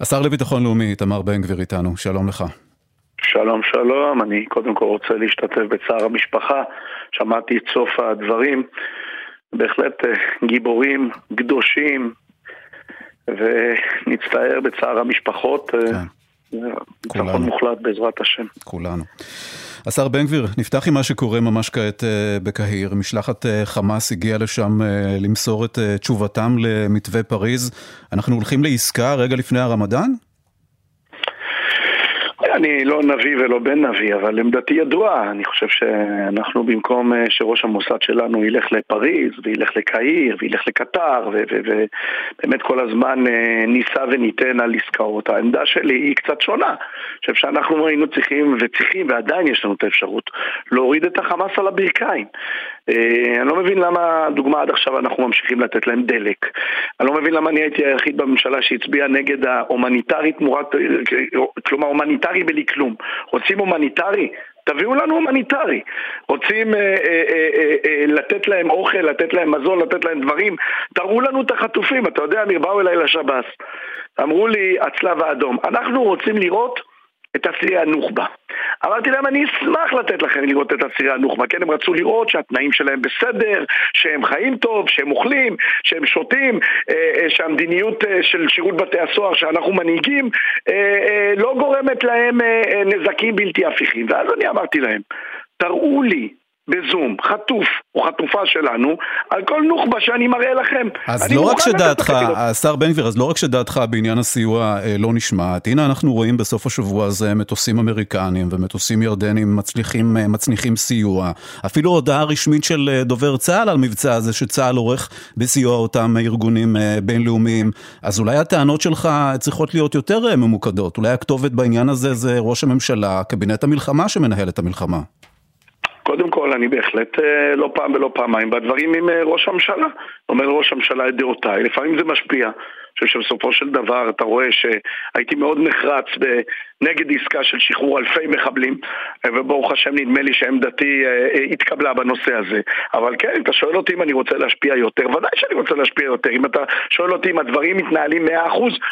השר לביטחון לאומי, איתמר בן גביר איתנו, שלום לך. שלום שלום, אני קודם כל רוצה להשתתף בצער המשפחה, שמעתי את סוף הדברים, בהחלט אה, גיבורים, קדושים, ונצטער בצער המשפחות. אה, כן. ניצחון מוחלט בעזרת השם. כולנו. השר בן גביר, נפתח עם מה שקורה ממש כעת אה, בקהיר. משלחת חמאס הגיעה לשם למסור את תשובתם למתווה פריז. אנחנו הולכים לעסקה רגע לפני הרמדאן? אני לא נביא ולא בן נביא, אבל עמדתי ידועה. אני חושב שאנחנו במקום אה, שראש המוסד שלנו ילך לפריז, וילך לקהיר, וילך לקטר, ובאמת כל הזמן אה, ניסה וניתן על עסקאות, העמדה שלי היא קצת שונה. אני חושב שאנחנו היינו צריכים, וצריכים, ועדיין יש לנו את האפשרות, להוריד את החמאס על הברכיים. אה, אני לא מבין למה, דוגמה עד עכשיו אנחנו ממשיכים לתת להם דלק. אני לא מבין למה אני הייתי היחיד בממשלה שהצביע נגד ההומניטרי תמורת כלום, כלומר הומניטרי בלי כלום. רוצים הומניטרי? תביאו לנו הומניטרי. רוצים אה, אה, אה, אה, אה, לתת להם אוכל, לתת להם מזון, לתת להם דברים? תראו לנו את החטופים. אתה יודע, אמיר, באו אליי לשב"ס. אמרו לי, הצלב האדום, אנחנו רוצים לראות את אסירי הנוח'בה. אמרתי להם, אני אשמח לתת לכם לראות את אסירי הנוח'בה, כן, הם רצו לראות שהתנאים שלהם בסדר, שהם חיים טוב, שהם אוכלים, שהם שותים, אה, אה, שהמדיניות אה, של שירות בתי הסוהר שאנחנו מנהיגים לא גורמת להם נזקים בלתי הפיכים. ואז אני אמרתי להם, תראו לי בזום, חטוף או חטופה שלנו, על כל נוח'בה שאני מראה לכם. אז לא רק שדעתך, השר בן גביר, אז לא רק שדעתך בעניין הסיוע אה, לא נשמעת, הנה אנחנו רואים בסוף השבוע הזה מטוסים אמריקנים ומטוסים ירדנים מצליחים, אה, מצניחים סיוע. אפילו הודעה רשמית של אה, דובר צה"ל על מבצע הזה שצה"ל עורך בסיוע אותם ארגונים בינלאומיים. אז אולי הטענות שלך צריכות להיות יותר ממוקדות, אולי הכתובת בעניין הזה זה ראש הממשלה, קבינט המלחמה שמנהל את המלחמה. קודם כל, אני בהחלט אה, לא פעם ולא פעמיים בדברים עם אה, ראש הממשלה. אומר ראש הממשלה את דעותיי, לפעמים זה משפיע. חושב שבסופו של דבר אתה רואה שהייתי מאוד נחרץ נגד עסקה של שחרור אלפי מחבלים, וברוך השם נדמה לי שעמדתי אה, התקבלה בנושא הזה. אבל כן, אם אתה שואל אותי אם אני רוצה להשפיע יותר, ודאי שאני רוצה להשפיע יותר. אם אתה שואל אותי אם הדברים מתנהלים 100%,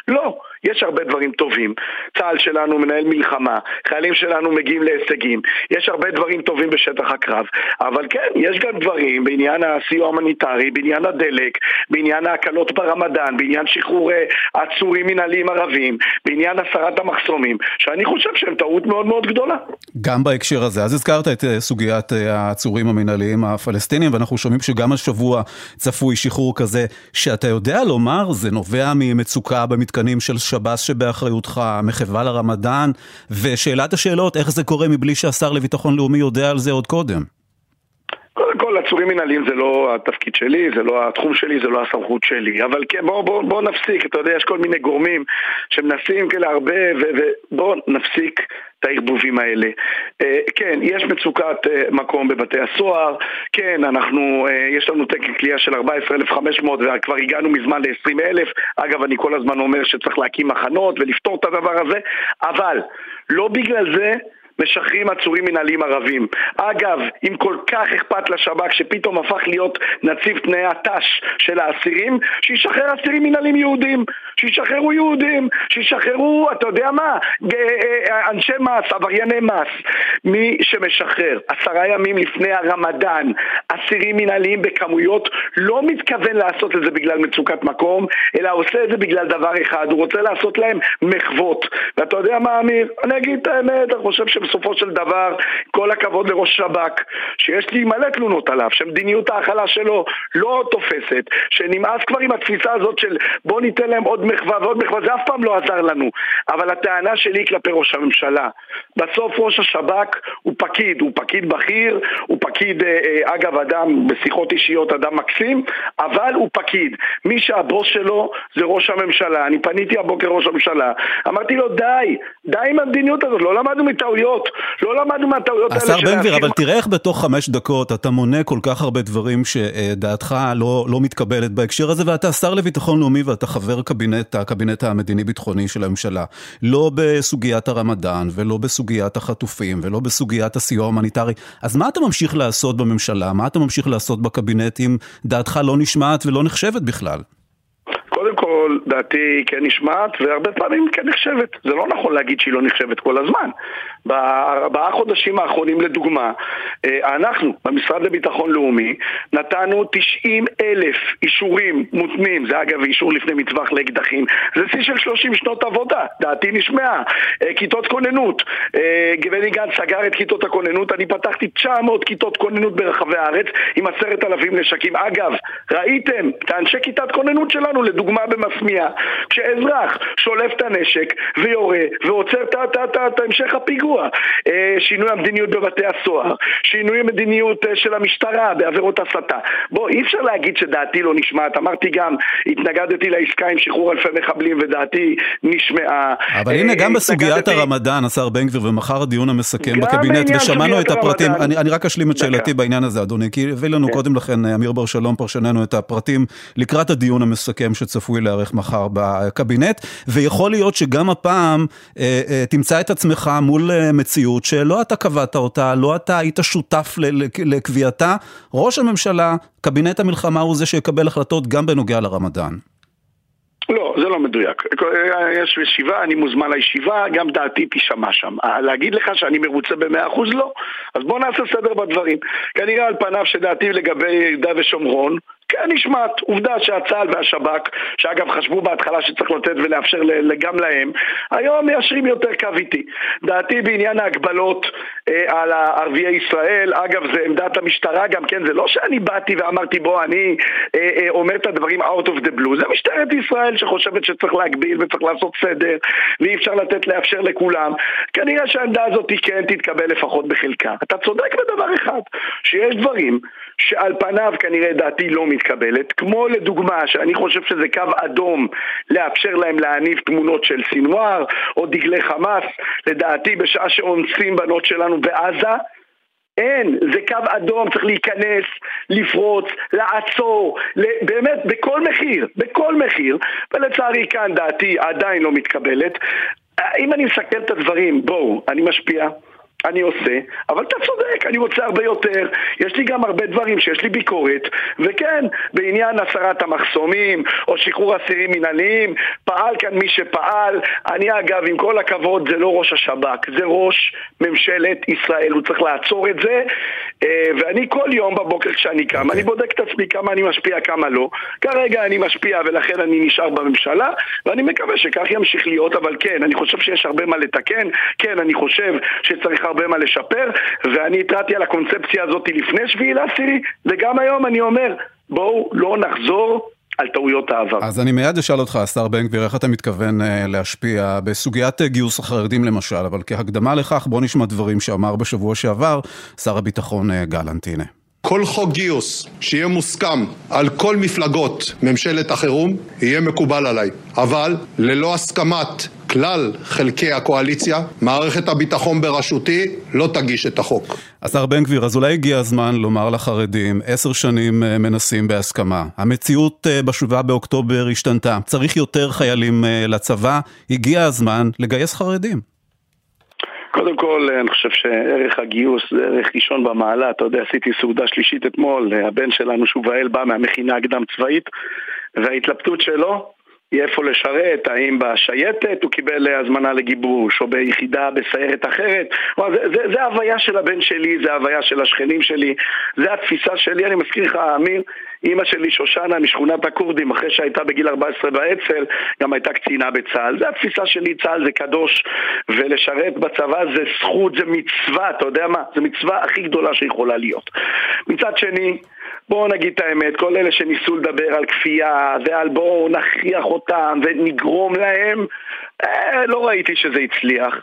לא. יש הרבה דברים טובים. צה"ל שלנו מנהל מלחמה, חיילים שלנו מגיעים להישגים, יש הרבה דברים טובים בשטח הקרב, אבל כן, יש גם דברים בעניין הסיוע ההומניטרי, בעניין הדלק, בעניין ההקלות ברמדאן, בעניין שחרור עצורים מנהליים ערבים, בעניין הסרת המחסומים, שאני חושב שהם טעות מאוד מאוד גדולה. גם בהקשר הזה, אז הזכרת את אה, סוגיית אה, העצורים המנהליים הפלסטינים, ואנחנו שומעים שגם השבוע צפוי שחרור כזה, שאתה יודע לומר, זה נובע ממצוקה במתקנים של שב"ס שבאחריותך, מחווה לרמדאן, ושאלת השאלות, איך זה קורה מבלי שהשר לביטחון לאומי יודע על זה עוד קודם? כל, עצורים מנהליים זה לא התפקיד שלי, זה לא התחום שלי, זה לא הסמכות שלי. אבל כן, בואו בוא, בוא נפסיק, אתה יודע, יש כל מיני גורמים שמנסים כאלה הרבה, ובואו נפסיק את הערבובים האלה. אה, כן, יש מצוקת אה, מקום בבתי הסוהר, כן, אנחנו, אה, יש לנו תקן כליאה של 14,500 וכבר הגענו מזמן ל-20,000. אגב, אני כל הזמן אומר שצריך להקים מחנות ולפתור את הדבר הזה, אבל לא בגלל זה משחררים עצורים מנהליים ערבים. אגב, אם כל כך אכפת לשב"כ שפתאום הפך להיות נציב תנאי הת"ש של האסירים, שישחרר אסירים מנהליים יהודים, שישחררו יהודים, שישחררו, אתה יודע מה, אה, אנשי מס, עברייני מס. מי שמשחרר עשרה ימים לפני הרמדאן אסירים מנהליים בכמויות לא מתכוון לעשות את זה בגלל מצוקת מקום, אלא עושה את זה בגלל דבר אחד, הוא רוצה לעשות להם מחוות. ואתה יודע מה, אמיר? אני אגיד את האמת, אני חושב שבסופו של דבר, כל הכבוד לראש שב"כ, שיש לי מלא תלונות עליו, שמדיניות ההכלה שלו לא תופסת, שנמאס כבר עם התפיסה הזאת של בוא ניתן להם עוד מחווה ועוד מחווה, זה אף פעם לא עזר לנו. אבל הטענה שלי כלפי ראש הממשלה, בסוף ראש השב"כ הוא פקיד, הוא פקיד בכיר, הוא פקיד, אה, אה, אגב, אדם, בשיחות אישיות, אדם מקסים, אבל הוא פקיד. מי שהבוס שלו זה ראש הממשלה. אני פניתי הבוקר ראש הממשלה, אמרתי לו די, די עם המדיניות הזאת, לא למדנו מטעויות, לא למדנו מהטעויות האלה. השר בן גביר, אבל תראה איך בתוך חמש דקות אתה מונה כל כך הרבה דברים שדעתך לא, לא מתקבלת בהקשר הזה, ואתה שר לביטחון לאומי ואתה חבר קבינט, הקבינט המדיני-ביטחוני של הממשלה. לא בסוגיית הרמדאן ולא בסוגיית החטופים ולא בסוגיית הסיוע ההומניטרי. אז מה אתה ממשיך לעשות בממשלה? מה אתה ממשיך לעשות בקבינט אם דעתך לא נשמעת ולא נחשבת בכלל? כל דעתי כן נשמעת, והרבה פעמים כן נחשבת. זה לא נכון להגיד שהיא לא נחשבת כל הזמן. בארבעה חודשים האחרונים, לדוגמה, אה, אנחנו, במשרד לביטחון לאומי, נתנו 90 אלף אישורים מותנים, זה אגב אישור לפני מטווח לאקדחים, זה שיא של 30 שנות עבודה, דעתי נשמעה. אה, כיתות כוננות, אה, בני גנץ סגר את כיתות הכוננות, אני פתחתי 900 כיתות כוננות ברחבי הארץ עם עשרת אלפים נשקים. אגב, ראיתם את האנשי כיתת כוננות שלנו, לדוגמה במסמיע, כשאזרח שולף את הנשק ויורה ועוצר את המשך הפיגוע, אה, שינוי המדיניות בבתי הסוהר, שינוי המדיניות אה, של המשטרה בעבירות הסתה. בוא, אי אפשר להגיד שדעתי לא נשמעת, אמרתי גם, התנגדתי לעסקה עם שחרור אלפי מחבלים ודעתי נשמעה. אבל הנה, גם בסוגיית הרמדאן, השר בן גביר, ומחר הדיון המסכם בקבינט, ושמענו את הפרטים, אני רק אשלים את שאלתי בעניין הזה, אדוני, כי הביא לנו כן. קודם לכן אמיר בר שלום, פרשננו, את הפרטים לקראת הדיון המסכם שצפוי להיערך מחר בקבינט, ויכול להיות שגם הפעם אה, אה, תמצא את עצמך מול אה, מציאות שלא אתה קבעת אותה, לא אתה היית שותף לקביעתה, ראש הממשלה, קבינט המלחמה הוא זה שיקבל החלטות גם בנוגע לרמדאן. לא, זה לא מדויק. יש ישיבה, אני מוזמן לישיבה, גם דעתי תישמע שם. להגיד לך שאני מרוצה במאה אחוז? לא. אז בוא נעשה סדר בדברים. כנראה על פניו שדעתי לגבי יהודה ושומרון כן נשמעת, עובדה שהצה"ל והשב"כ, שאגב חשבו בהתחלה שצריך לתת ולאפשר גם להם, היום מיישרים יותר קו איתי. דעתי בעניין ההגבלות על ערביי ישראל, אגב זה עמדת המשטרה גם כן, זה לא שאני באתי ואמרתי בוא אני אה, אה, אומר את הדברים out of the blue, זה משטרת ישראל שחושבת שצריך להגביל וצריך לעשות סדר ואי אפשר לתת לאפשר לכולם. כנראה שהעמדה הזאת כן תתקבל לפחות בחלקה. אתה צודק בדבר אחד, שיש דברים שעל פניו כנראה דעתי לא מתקבלת, כמו לדוגמה שאני חושב שזה קו אדום לאפשר להם להניף תמונות של סינואר או דגלי חמאס, לדעתי בשעה שאונסים בנות שלנו בעזה אין, זה קו אדום, צריך להיכנס, לפרוץ, לעצור, באמת בכל מחיר, בכל מחיר, ולצערי כאן דעתי עדיין לא מתקבלת. אם אני מסתכל את הדברים, בואו, אני משפיע, אני עושה, אבל אתה צודק, אני רוצה הרבה יותר. יש לי גם הרבה דברים שיש לי ביקורת, וכן, בעניין הסרת המחסומים, או שחרור אסירים מנהליים, פעל כאן מי שפעל. אני אגב, עם כל הכבוד, זה לא ראש השב"כ, זה ראש ממשלת ישראל, הוא צריך לעצור את זה, אה, ואני כל יום בבוקר כשאני קם, okay. אני אוקיי. בודק את עצמי כמה אני משפיע, כמה לא. כרגע אני משפיע ולכן אני נשאר בממשלה, ואני מקווה שכך ימשיך להיות, אבל כן, אני חושב שיש הרבה מה לתקן, כן, אני חושב שצריך הרבה מה לשפר, ואני התרעתי על הקונספציה הזאת לפני שביעי לעשירי, וגם היום אני אומר, בואו לא נחזור על טעויות העבר. אז אני מיד אשאל אותך, השר בן גביר, איך אתה מתכוון uh, להשפיע בסוגיית uh, גיוס החרדים למשל, אבל כהקדמה לכך, בוא נשמע דברים שאמר בשבוע שעבר שר הביטחון uh, גלנט, הנה. כל חוק גיוס שיהיה מוסכם על כל מפלגות ממשלת החירום יהיה מקובל עליי, אבל ללא הסכמת כלל חלקי הקואליציה, מערכת הביטחון בראשותי לא תגיש את החוק. השר בן גביר, אז אולי הגיע הזמן לומר לחרדים, עשר שנים אה, מנסים בהסכמה. המציאות אה, בשבעה באוקטובר השתנתה, צריך יותר חיילים אה, לצבא, הגיע הזמן לגייס חרדים. קודם כל, אני חושב שערך הגיוס זה ערך ראשון במעלה. אתה יודע, עשיתי סעודה שלישית אתמול, הבן שלנו שובאל בא מהמכינה הקדם צבאית, וההתלבטות שלו יהיה איפה לשרת, האם בשייטת הוא קיבל הזמנה לגיבוש, או ביחידה בסיירת אחרת. זה, זה, זה ההוויה של הבן שלי, זה ההוויה של השכנים שלי, זה התפיסה שלי. אני מזכיר לך, אמיר, אימא שלי שושנה משכונת הכורדים, אחרי שהייתה בגיל 14 באצ"ל, גם הייתה קצינה בצה"ל. זה התפיסה שלי, צה"ל זה קדוש, ולשרת בצבא זה זכות, זה מצווה, אתה יודע מה? זה מצווה הכי גדולה שיכולה להיות. מצד שני, בואו נגיד את האמת, כל אלה שניסו לדבר על כפייה ועל בואו נכריח אותם ונגרום להם אה, לא ראיתי שזה הצליח.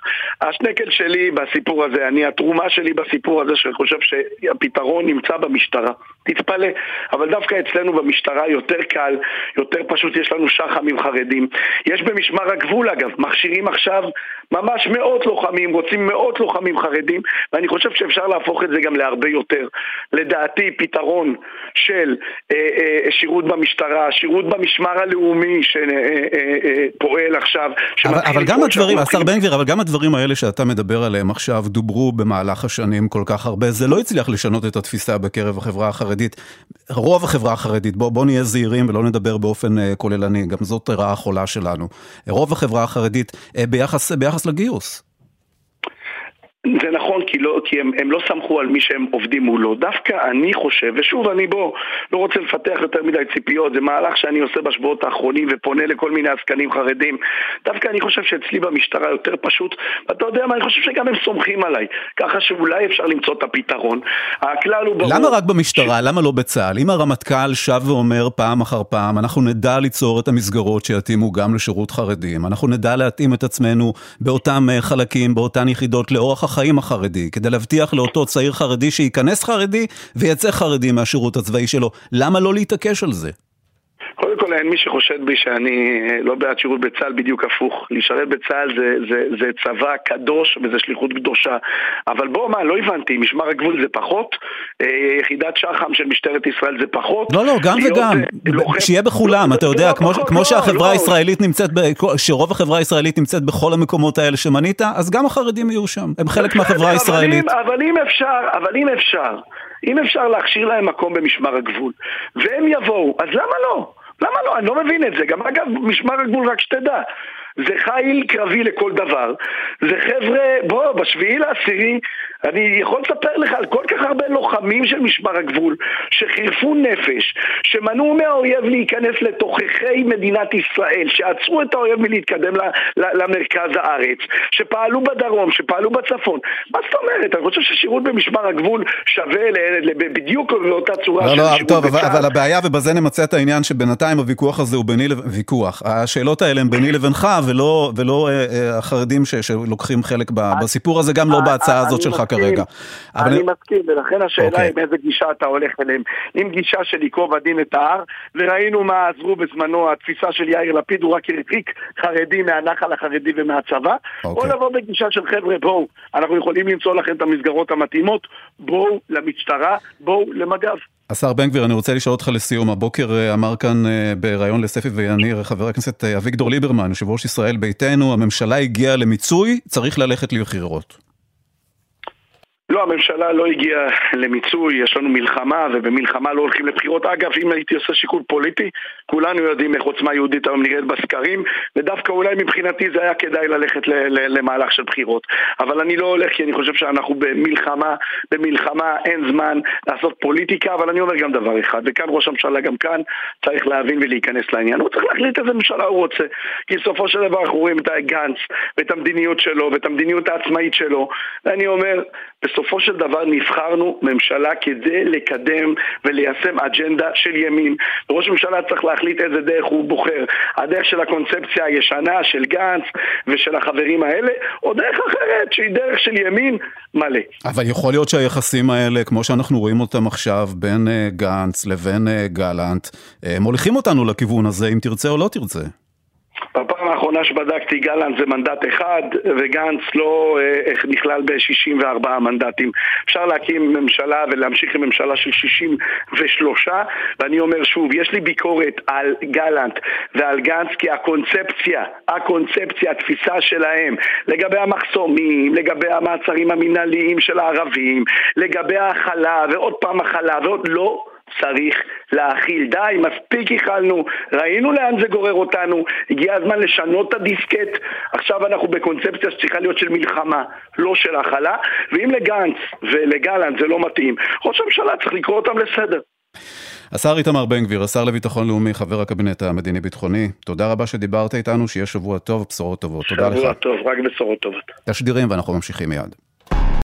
השנקל שלי בסיפור הזה, אני, התרומה שלי בסיפור הזה, שאני חושב שהפתרון נמצא במשטרה. תתפלא. אבל דווקא אצלנו במשטרה יותר קל, יותר פשוט, יש לנו שח"ם עם חרדים. יש במשמר הגבול אגב, מכשירים עכשיו ממש מאות לוחמים, רוצים מאות לוחמים חרדים, ואני חושב שאפשר להפוך את זה גם להרבה יותר. לדעתי, פתרון של אה, אה, שירות במשטרה, שירות במשמר הלאומי שפועל אה, אה, אה, עכשיו, אבל, אבל גם הדברים, השר בן גביר, אבל גם הדברים האלה שאתה מדבר עליהם עכשיו דוברו במהלך השנים כל כך הרבה, זה לא הצליח לשנות את התפיסה בקרב החברה החרדית. רוב החברה החרדית, בוא, בוא נהיה זהירים ולא נדבר באופן uh, כוללני, גם זאת רעה חולה שלנו. רוב החברה החרדית uh, ביחס, ביחס לגיוס. זה נכון, כי, לא, כי הם, הם לא סמכו על מי שהם עובדים מולו. דווקא אני חושב, ושוב, אני בוא, לא רוצה לפתח יותר מדי ציפיות, זה מהלך שאני עושה בשבועות האחרונים ופונה לכל מיני עסקנים חרדים. דווקא אני חושב שאצלי במשטרה יותר פשוט, ואתה יודע מה, אני חושב שגם הם סומכים עליי, ככה שאולי אפשר למצוא את הפתרון. הכלל הוא ברור... למה רק במשטרה? ש... למה לא בצה"ל? אם הרמטכ"ל שב ואומר פעם אחר פעם, אנחנו נדע ליצור את המסגרות שיתאימו גם לשירות חרדים, אנחנו נדע להתאים את עצמנו באותם אה, חלקים, באותן יחידות לאורח החיים החרדי, כדי להבטיח לאותו צעיר חרדי שייכנס חרדי ויצא חרדי מהשירות הצבאי שלו. למה לא להתעקש על זה? קודם כל אין מי שחושד בי שאני אה, לא בעד שירות בצה"ל, בדיוק הפוך. לשרת בצה"ל זה, זה, זה צבא קדוש וזה שליחות קדושה. אבל בוא, מה, לא הבנתי, משמר הגבול זה פחות? אה, יחידת שח"ם של משטרת ישראל זה פחות? לא, לא, גם וגם. אה, שיהיה בכולם, אתה יודע, כמו, כמו שהחברה הישראלית נמצאת, שרוב החברה הישראלית נמצאת בכל המקומות האלה שמנית, אז גם החרדים יהיו שם, הם חלק מהחברה הישראלית. אבל אם אפשר, אבל אם אפשר, אם אפשר להכשיר להם מקום במשמר הגבול, והם יבואו, אז למה לא? למה לא? אני לא מבין את זה. גם אגב, משמר הגבול, רק שתדע, זה חיל קרבי לכל דבר. זה חבר'ה, בוא, בשביעי לעשירי, אני יכול לספר לך על כל כך הרבה לוחמים של משמר הגבול, שחירפו נפש, שמנעו מהאויב להיכנס לתוככי מדינת ישראל, שעצרו את האויב מלהתקדם למרכז הארץ, שפעלו בדרום, שפעלו בצפון. מה זאת אומרת? אני חושב ששירות במשמר הגבול שווה ל, ל, בדיוק לאותה צורה לא, של לא, שירות טוב, בצה"ל. אבל, אבל הבעיה, ובזה נמצה את העניין, שבינתיים הוויכוח הזה הוא ביני לבין... ויכוח. השאלות האלה הם ביני לבינך, ולא, ולא אה, אה, החרדים ש, שלוקחים חלק ב, בסיפור הזה, גם לא בהצעה הזאת שלך כרגע. אני מסכים, ולכן השאלה היא מאיזה גישה אתה הולך אליהם. אם גישה של ייקוב הדין את ההר, וראינו מה עזרו בזמנו, התפיסה של יאיר לפיד, הוא רק הרחיק חרדי מהנחל החרדי ומהצבא, או לבוא בגישה של חבר'ה, בואו, אנחנו יכולים למצוא לכם את המסגרות המתאימות, בואו למשטרה, בואו למג"ב. השר בן גביר, אני רוצה לשאול אותך לסיום. הבוקר אמר כאן בריאיון לספי ויניר חבר הכנסת אביגדור ליברמן, יושב ראש ישראל ביתנו, הממשלה הגיעה למיצוי, צריך ללכת לבחירות. לא, הממשלה לא הגיעה למיצוי, יש לנו מלחמה, ובמלחמה לא הולכים לבחירות. אגב, אם הייתי עושה שיקול פוליטי, כולנו יודעים איך עוצמה יהודית היום נראית בסקרים, ודווקא אולי מבחינתי זה היה כדאי ללכת למהלך של בחירות. אבל אני לא הולך כי אני חושב שאנחנו במלחמה, במלחמה אין זמן לעשות פוליטיקה, אבל אני אומר גם דבר אחד, וכאן ראש הממשלה גם כאן צריך להבין ולהיכנס לעניין. הוא צריך להחליט איזה ממשלה הוא רוצה. כי בסופו של דבר אנחנו רואים את גנץ, ואת המדיניות שלו, ואת המדיניות העצמאית שלו, ואני אומר, בסופו של דבר נבחרנו ממשלה כדי לקדם וליישם אג'נדה של ימין. ראש הממשלה צריך להחליט איזה דרך הוא בוחר. הדרך של הקונספציה הישנה של גנץ ושל החברים האלה, או דרך אחרת שהיא דרך של ימין מלא. אבל יכול להיות שהיחסים האלה, כמו שאנחנו רואים אותם עכשיו, בין גנץ לבין גלנט, מוליכים אותנו לכיוון הזה, אם תרצה או לא תרצה. בפעם האחרונה שבדקתי גלנט זה מנדט אחד וגנץ לא אה, נכלל ב-64 מנדטים. אפשר להקים ממשלה ולהמשיך עם ממשלה של 63 ואני אומר שוב, יש לי ביקורת על גלנט ועל גנץ כי הקונספציה, הקונספציה, התפיסה שלהם לגבי המחסומים, לגבי המעצרים המינהליים של הערבים, לגבי ההכלה ועוד פעם הכלה ועוד לא צריך להכיל. די, מספיק הכלנו, ראינו לאן זה גורר אותנו, הגיע הזמן לשנות את הדיסקט, עכשיו אנחנו בקונספציה שצריכה להיות של מלחמה, לא של הכלה, ואם לגנץ ולגלנט זה לא מתאים, ראש הממשלה צריך לקרוא אותם לסדר. השר איתמר בן גביר, השר לביטחון לאומי, חבר הקבינט המדיני-ביטחוני, תודה רבה שדיברת איתנו, שיהיה שבוע טוב, בשורות טובות. תודה לך. שבוע טוב, רק בשורות טובות. תשדירים ואנחנו ממשיכים מיד.